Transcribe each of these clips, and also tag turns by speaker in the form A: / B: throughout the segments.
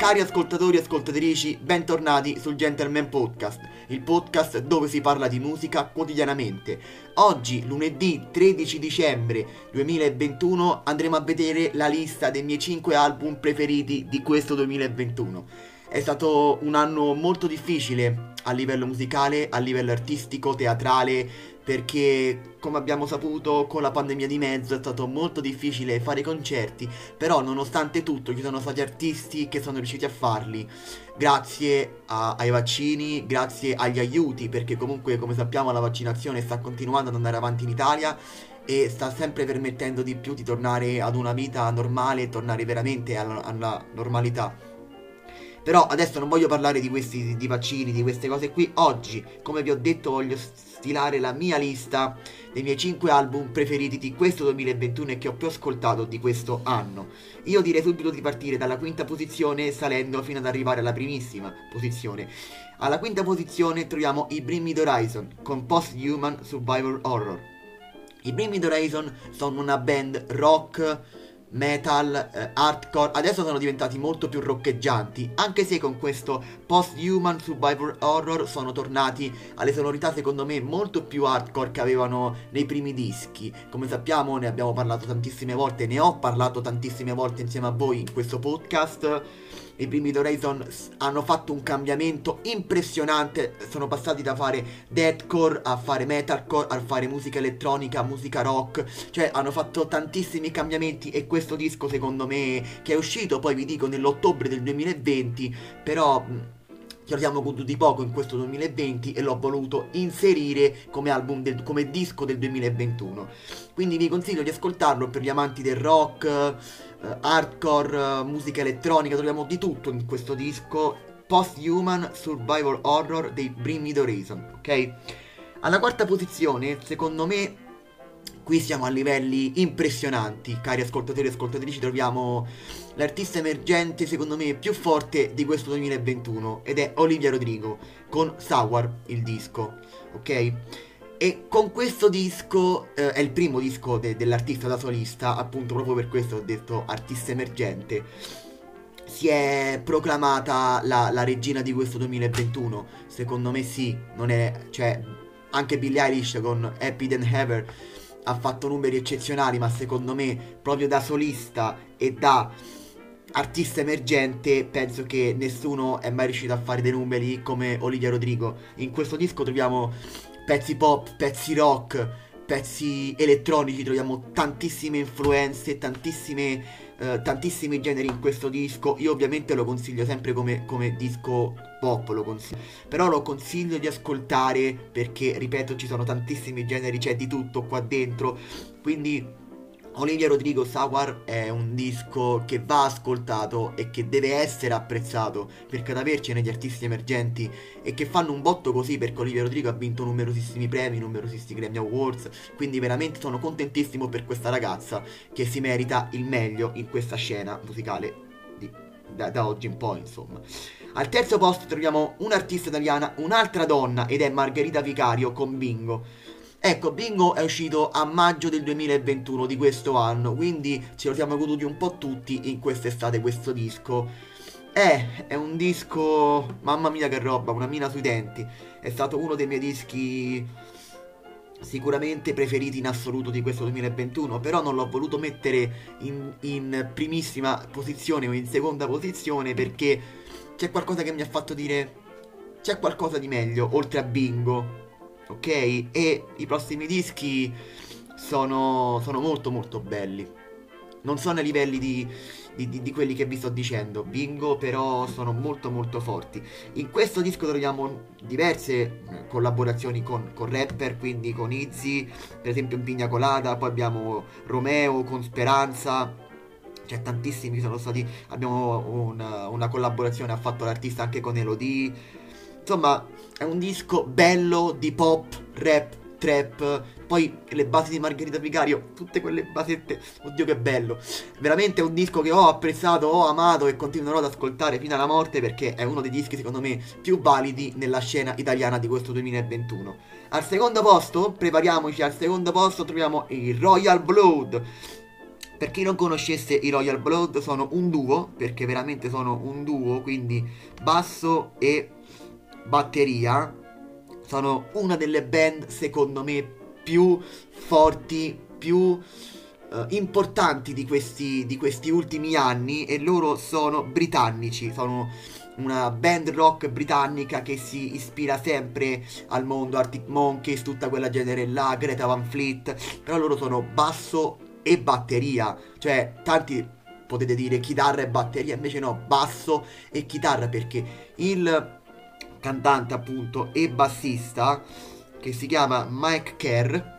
A: Cari ascoltatori e ascoltatrici, bentornati sul Gentleman Podcast, il podcast dove si parla di musica quotidianamente. Oggi, lunedì 13 dicembre 2021, andremo a vedere la lista dei miei 5 album preferiti di questo 2021. È stato un anno molto difficile a livello musicale, a livello artistico, teatrale, perché come abbiamo saputo con la pandemia di mezzo è stato molto difficile fare concerti, però nonostante tutto ci sono stati artisti che sono riusciti a farli grazie a, ai vaccini, grazie agli aiuti, perché comunque come sappiamo la vaccinazione sta continuando ad andare avanti in Italia e sta sempre permettendo di più di tornare ad una vita normale, tornare veramente alla, alla normalità. Però adesso non voglio parlare di questi di vaccini, di queste cose qui. Oggi, come vi ho detto, voglio stilare la mia lista dei miei 5 album preferiti di questo 2021 e che ho più ascoltato di questo anno. Io direi subito di partire dalla quinta posizione salendo fino ad arrivare alla primissima posizione. Alla quinta posizione troviamo i Bring Me The Horizon con Post Human Survivor Horror. I Bring Me The Horizon sono una band rock metal, eh, hardcore, adesso sono diventati molto più roccheggianti, anche se con questo post-human survivor horror sono tornati alle sonorità secondo me molto più hardcore che avevano nei primi dischi. Come sappiamo ne abbiamo parlato tantissime volte, ne ho parlato tantissime volte insieme a voi in questo podcast i primi Horizon hanno fatto un cambiamento impressionante, sono passati da fare deathcore a fare metalcore, a fare musica elettronica, musica rock, cioè hanno fatto tantissimi cambiamenti e questo disco secondo me che è uscito poi vi dico nell'ottobre del 2020, però abbiamo goduti poco in questo 2020 e l'ho voluto inserire come album del, come disco del 2021. Quindi vi consiglio di ascoltarlo per gli amanti del rock, eh, hardcore, musica elettronica, troviamo di tutto in questo disco. Post-Human Survival Horror dei Bring Me The Horizon, ok? Alla quarta posizione, secondo me, qui siamo a livelli impressionanti, cari ascoltatori e ascoltatrici, troviamo l'artista emergente secondo me più forte di questo 2021 ed è Olivia Rodrigo con Sour, il disco, ok? E con questo disco eh, è il primo disco de- dell'artista da solista, appunto proprio per questo ho detto artista emergente. Si è proclamata la, la regina di questo 2021. Secondo me sì, non è. cioè, anche Billie Eilish con Happy Than Ever ha fatto numeri eccezionali, ma secondo me proprio da solista e da artista emergente penso che nessuno è mai riuscito a fare dei numeri come Olivia Rodrigo. In questo disco troviamo pezzi pop, pezzi rock, pezzi elettronici, troviamo tantissime influenze, tantissime, eh, tantissimi generi in questo disco. Io ovviamente lo consiglio sempre come, come disco pop, lo consiglio. Però lo consiglio di ascoltare perché, ripeto, ci sono tantissimi generi, c'è di tutto qua dentro. Quindi Olivia Rodrigo Sour è un disco che va ascoltato e che deve essere apprezzato perché ad avercene di artisti emergenti e che fanno un botto così perché Olivia Rodrigo ha vinto numerosissimi premi, numerosissimi Grammy Awards, quindi veramente sono contentissimo per questa ragazza che si merita il meglio in questa scena musicale di, da, da oggi in poi insomma. Al terzo posto troviamo un'artista italiana, un'altra donna ed è Margherita Vicario con Bingo. Ecco, Bingo è uscito a maggio del 2021 di questo anno, quindi ce lo siamo goduti un po' tutti in quest'estate questo disco. Eh, è un disco, mamma mia che roba, una mina sui denti. È stato uno dei miei dischi sicuramente preferiti in assoluto di questo 2021, però non l'ho voluto mettere in, in primissima posizione o in seconda posizione perché c'è qualcosa che mi ha fatto dire c'è qualcosa di meglio oltre a Bingo ok? E i prossimi dischi sono, sono molto molto belli. Non sono ai livelli di, di, di, di, quelli che vi sto dicendo, bingo, però sono molto molto forti. In questo disco troviamo diverse eh, collaborazioni con, con rapper, quindi con Izzy, per esempio in Pigna Colada, poi abbiamo Romeo con Speranza, cioè tantissimi sono stati, abbiamo una, una collaborazione, ha fatto l'artista anche con Elodie, insomma è un disco bello di pop, rap, trap, poi le basi di Margherita Vicario, tutte quelle basette, oddio che bello. Veramente è un disco che ho apprezzato, ho amato e continuerò ad ascoltare fino alla morte perché è uno dei dischi secondo me più validi nella scena italiana di questo 2021. Al secondo posto, prepariamoci, al secondo posto troviamo il Royal Blood Per chi non conoscesse i Royal Blood sono un duo, perché veramente sono un duo, quindi basso e batteria. Sono una delle band secondo me più forti, più uh, importanti di questi, di questi ultimi anni e loro sono britannici, sono una band rock britannica che si ispira sempre al mondo Arctic Monkeys, tutta quella genere là, Greta Van Fleet, però loro sono basso e batteria, cioè tanti potete dire chitarra e batteria, invece no, basso e chitarra perché il cantante appunto e bassista che si chiama Mike Kerr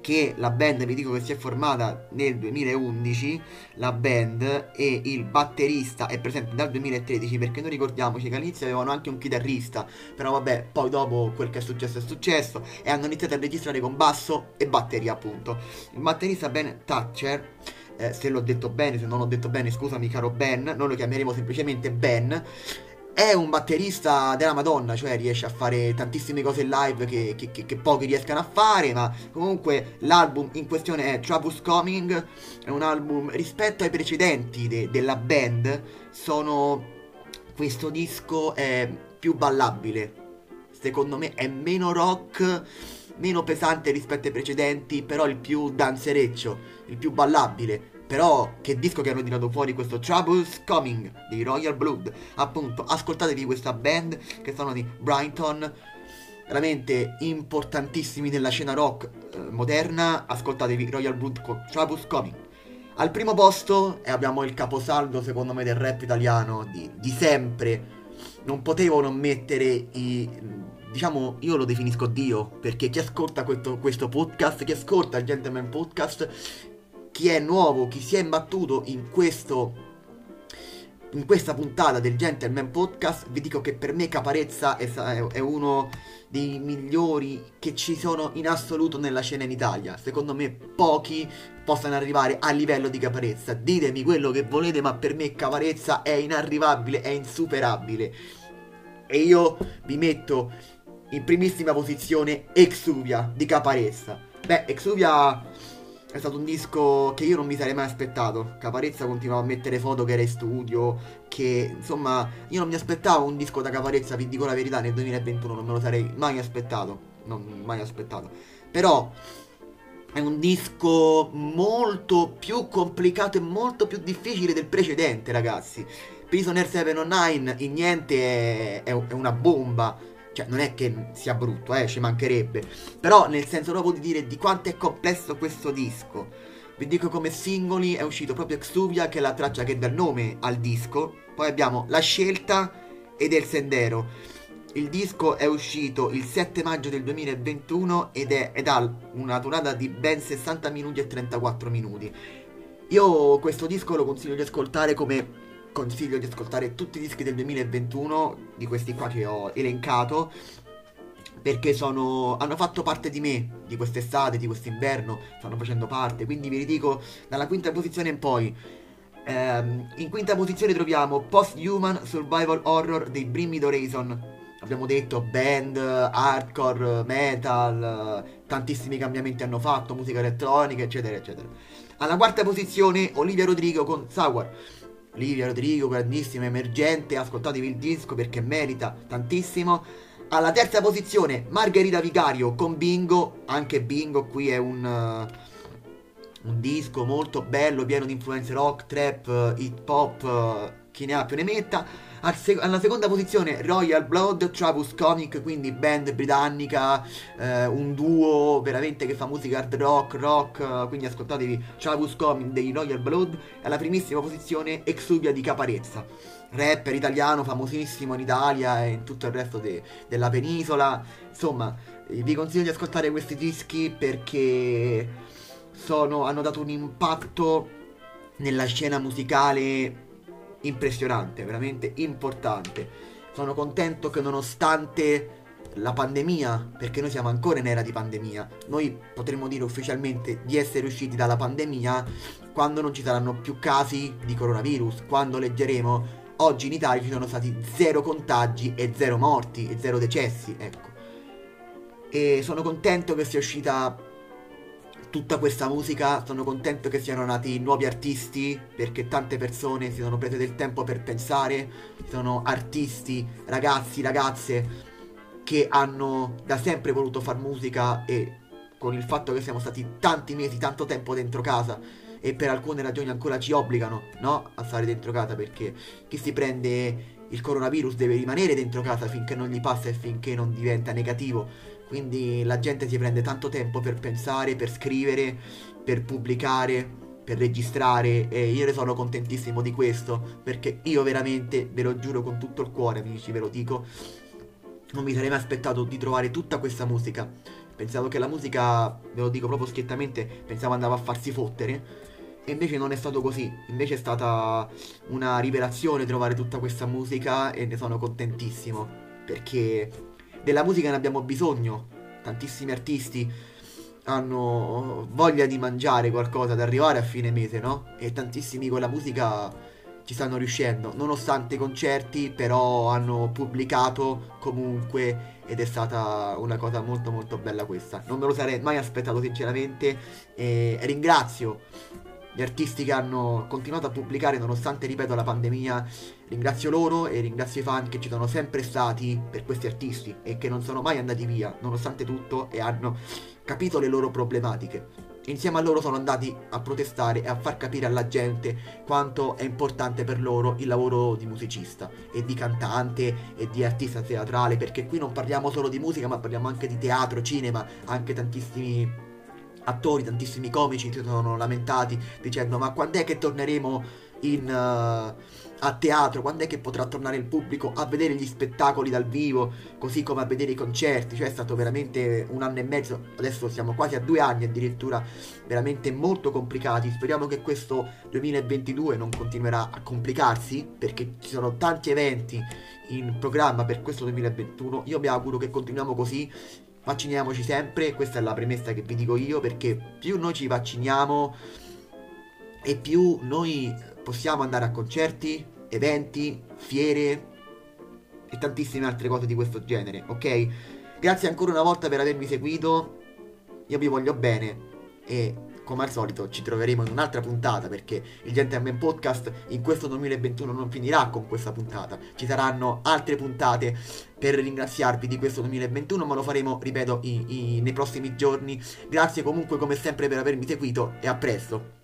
A: che la band vi dico che si è formata nel 2011 la band e il batterista è presente dal 2013 perché noi ricordiamoci che all'inizio avevano anche un chitarrista però vabbè poi dopo quel che è successo è successo e hanno iniziato a registrare con basso e batteria appunto. Il batterista Ben Thatcher eh, se l'ho detto bene se non l'ho detto bene scusami caro Ben noi lo chiameremo semplicemente Ben è un batterista della Madonna, cioè riesce a fare tantissime cose live che, che, che, che, pochi riescano a fare, ma comunque l'album in questione è Troubles Coming, è un album rispetto ai precedenti de, della band, sono... questo disco è più ballabile, secondo me è meno rock, meno pesante rispetto ai precedenti, però il più danzereccio, il più ballabile però che disco che hanno tirato fuori questo Troubles Coming dei Royal Blood. Appunto, ascoltatevi questa band che sono di Brighton. Veramente importantissimi nella scena rock eh, moderna. Ascoltatevi Royal Blood con Troubles Coming. Al primo posto e abbiamo il caposaldo secondo me del rap italiano di, di sempre. Non potevo non mettere i diciamo, io lo definisco Dio, perché chi ascolta questo, questo, podcast, chi ascolta il Gentleman Podcast, chi è nuovo, chi si è imbattuto in questo in questa puntata del Gentleman Podcast vi dico che per me Caparezza è, è, uno dei migliori che ci sono in assoluto nella scena in Italia. Secondo me pochi possano arrivare a livello di Caparezza. Ditemi quello che volete, ma per me Caparezza è inarrivabile, è insuperabile. E io vi metto in primissima posizione Exuvia di Caparezza. Beh, Exuvia è stato un disco che io non mi sarei mai aspettato. Caparezza continuava a mettere foto che era in studio, che insomma io non mi aspettavo un disco da Caparezza, vi dico la verità, nel 2021 non me lo sarei mai aspettato. Non mai aspettato. Però è un disco molto più complicato e molto più difficile del precedente, ragazzi. Prisoner 709 in niente è, è, è una bomba cioè, non è che sia brutto, eh, ci mancherebbe. Però, nel senso proprio di dire di quanto è complesso questo disco. Vi dico come singoli è uscito proprio Exuvia, che è la traccia che dà nome al disco. Poi abbiamo La Scelta ed El Sendero. Il disco è uscito il 7 maggio del 2021 ed, è, ed ha una durata di ben 60 minuti e 34 minuti. Io questo disco lo consiglio di ascoltare come consiglio di ascoltare tutti i dischi del 2021, di questi qua che ho elencato, perché sono, hanno fatto parte di me, di quest'estate, di quest'inverno, stanno facendo parte, quindi vi ridico dalla quinta posizione in poi. Ehm, in quinta posizione troviamo Post Human Survival Horror dei Brimmy Horizon. Abbiamo detto band, hardcore, metal, tantissimi cambiamenti hanno fatto, musica elettronica, eccetera, eccetera. Alla quarta posizione Olivia Rodrigo con Sour. Livia Rodrigo, grandissima, emergente, ascoltatevi il disco perché merita tantissimo. Alla terza posizione Margherita Vicario con Bingo, anche Bingo qui è un, uh, un disco molto bello, pieno di influenze rock, trap, hip hop, uh, chi ne ha più ne metta. Sec- alla seconda posizione Royal Blood, Travis Comic, quindi band britannica, eh, un duo veramente che fa musica hard rock, rock, eh, quindi ascoltatevi Travis Comic dei Royal Blood. Alla primissima posizione Exuvia di Caparezza, rapper italiano famosissimo in Italia e in tutto il resto de- della penisola. Insomma, vi consiglio di ascoltare questi dischi perché sono, hanno dato un impatto nella scena musicale impressionante, veramente importante. Sono contento che nonostante la pandemia, perché noi siamo ancora in era di pandemia, noi potremmo dire ufficialmente di essere usciti dalla pandemia quando non ci saranno più casi di coronavirus, quando leggeremo oggi in Italia ci sono stati zero contagi e zero morti e zero decessi, ecco. E sono contento che sia uscita tutta questa musica, sono contento che siano nati nuovi artisti perché tante persone si sono prese del tempo per pensare, sono artisti, ragazzi, ragazze che hanno da sempre voluto far musica e con il fatto che siamo stati tanti mesi, tanto tempo dentro casa e per alcune ragioni ancora ci obbligano, no, a stare dentro casa perché chi si prende il coronavirus deve rimanere dentro casa finché non gli passa e finché non diventa negativo. Quindi la gente si prende tanto tempo per pensare, per scrivere, per pubblicare, per registrare e io ne sono contentissimo di questo perché io veramente, ve lo giuro con tutto il cuore, amici, ve lo dico, non mi sarei mai aspettato di trovare tutta questa musica. Pensavo che la musica, ve lo dico proprio schiettamente, pensavo andava a farsi fottere e invece non è stato così, invece è stata una rivelazione trovare tutta questa musica e ne sono contentissimo, perché della musica ne abbiamo bisogno, tantissimi artisti hanno voglia di mangiare qualcosa, ad arrivare a fine mese, no? E tantissimi con la musica ci stanno riuscendo, nonostante i concerti, però hanno pubblicato comunque ed è stata una cosa molto molto bella questa. Non me lo sarei mai aspettato sinceramente e ringrazio gli artisti che hanno continuato a pubblicare nonostante, ripeto, la pandemia. Ringrazio loro e ringrazio i fan che ci sono sempre stati per questi artisti e che non sono mai andati via, nonostante tutto, e hanno capito le loro problematiche. Insieme a loro sono andati a protestare e a far capire alla gente quanto è importante per loro il lavoro di musicista e di cantante e di artista teatrale, perché qui non parliamo solo di musica, ma parliamo anche di teatro, cinema, anche tantissimi attori, tantissimi comici si sono lamentati dicendo ma quando è che torneremo in, uh, a teatro, quando è che potrà tornare il pubblico a vedere gli spettacoli dal vivo, così come a vedere i concerti, cioè è stato veramente un anno e mezzo, adesso siamo quasi a due anni addirittura, veramente molto complicati, speriamo che questo 2022 non continuerà a complicarsi, perché ci sono tanti eventi in programma per questo 2021, io mi auguro che continuiamo così vacciniamoci sempre, questa è la premessa che vi dico io, perché più noi ci vacciniamo e più noi possiamo andare a concerti, eventi, fiere e tantissime altre cose di questo genere, ok? Grazie ancora una volta per avermi seguito, io vi voglio bene e come al solito ci troveremo in un'altra puntata perché il Gentleman Podcast in questo 2021 non finirà con questa puntata. Ci saranno altre puntate per ringraziarvi di questo 2021, ma lo faremo, ripeto, i, i, nei prossimi giorni. Grazie comunque come sempre per avermi seguito e a presto.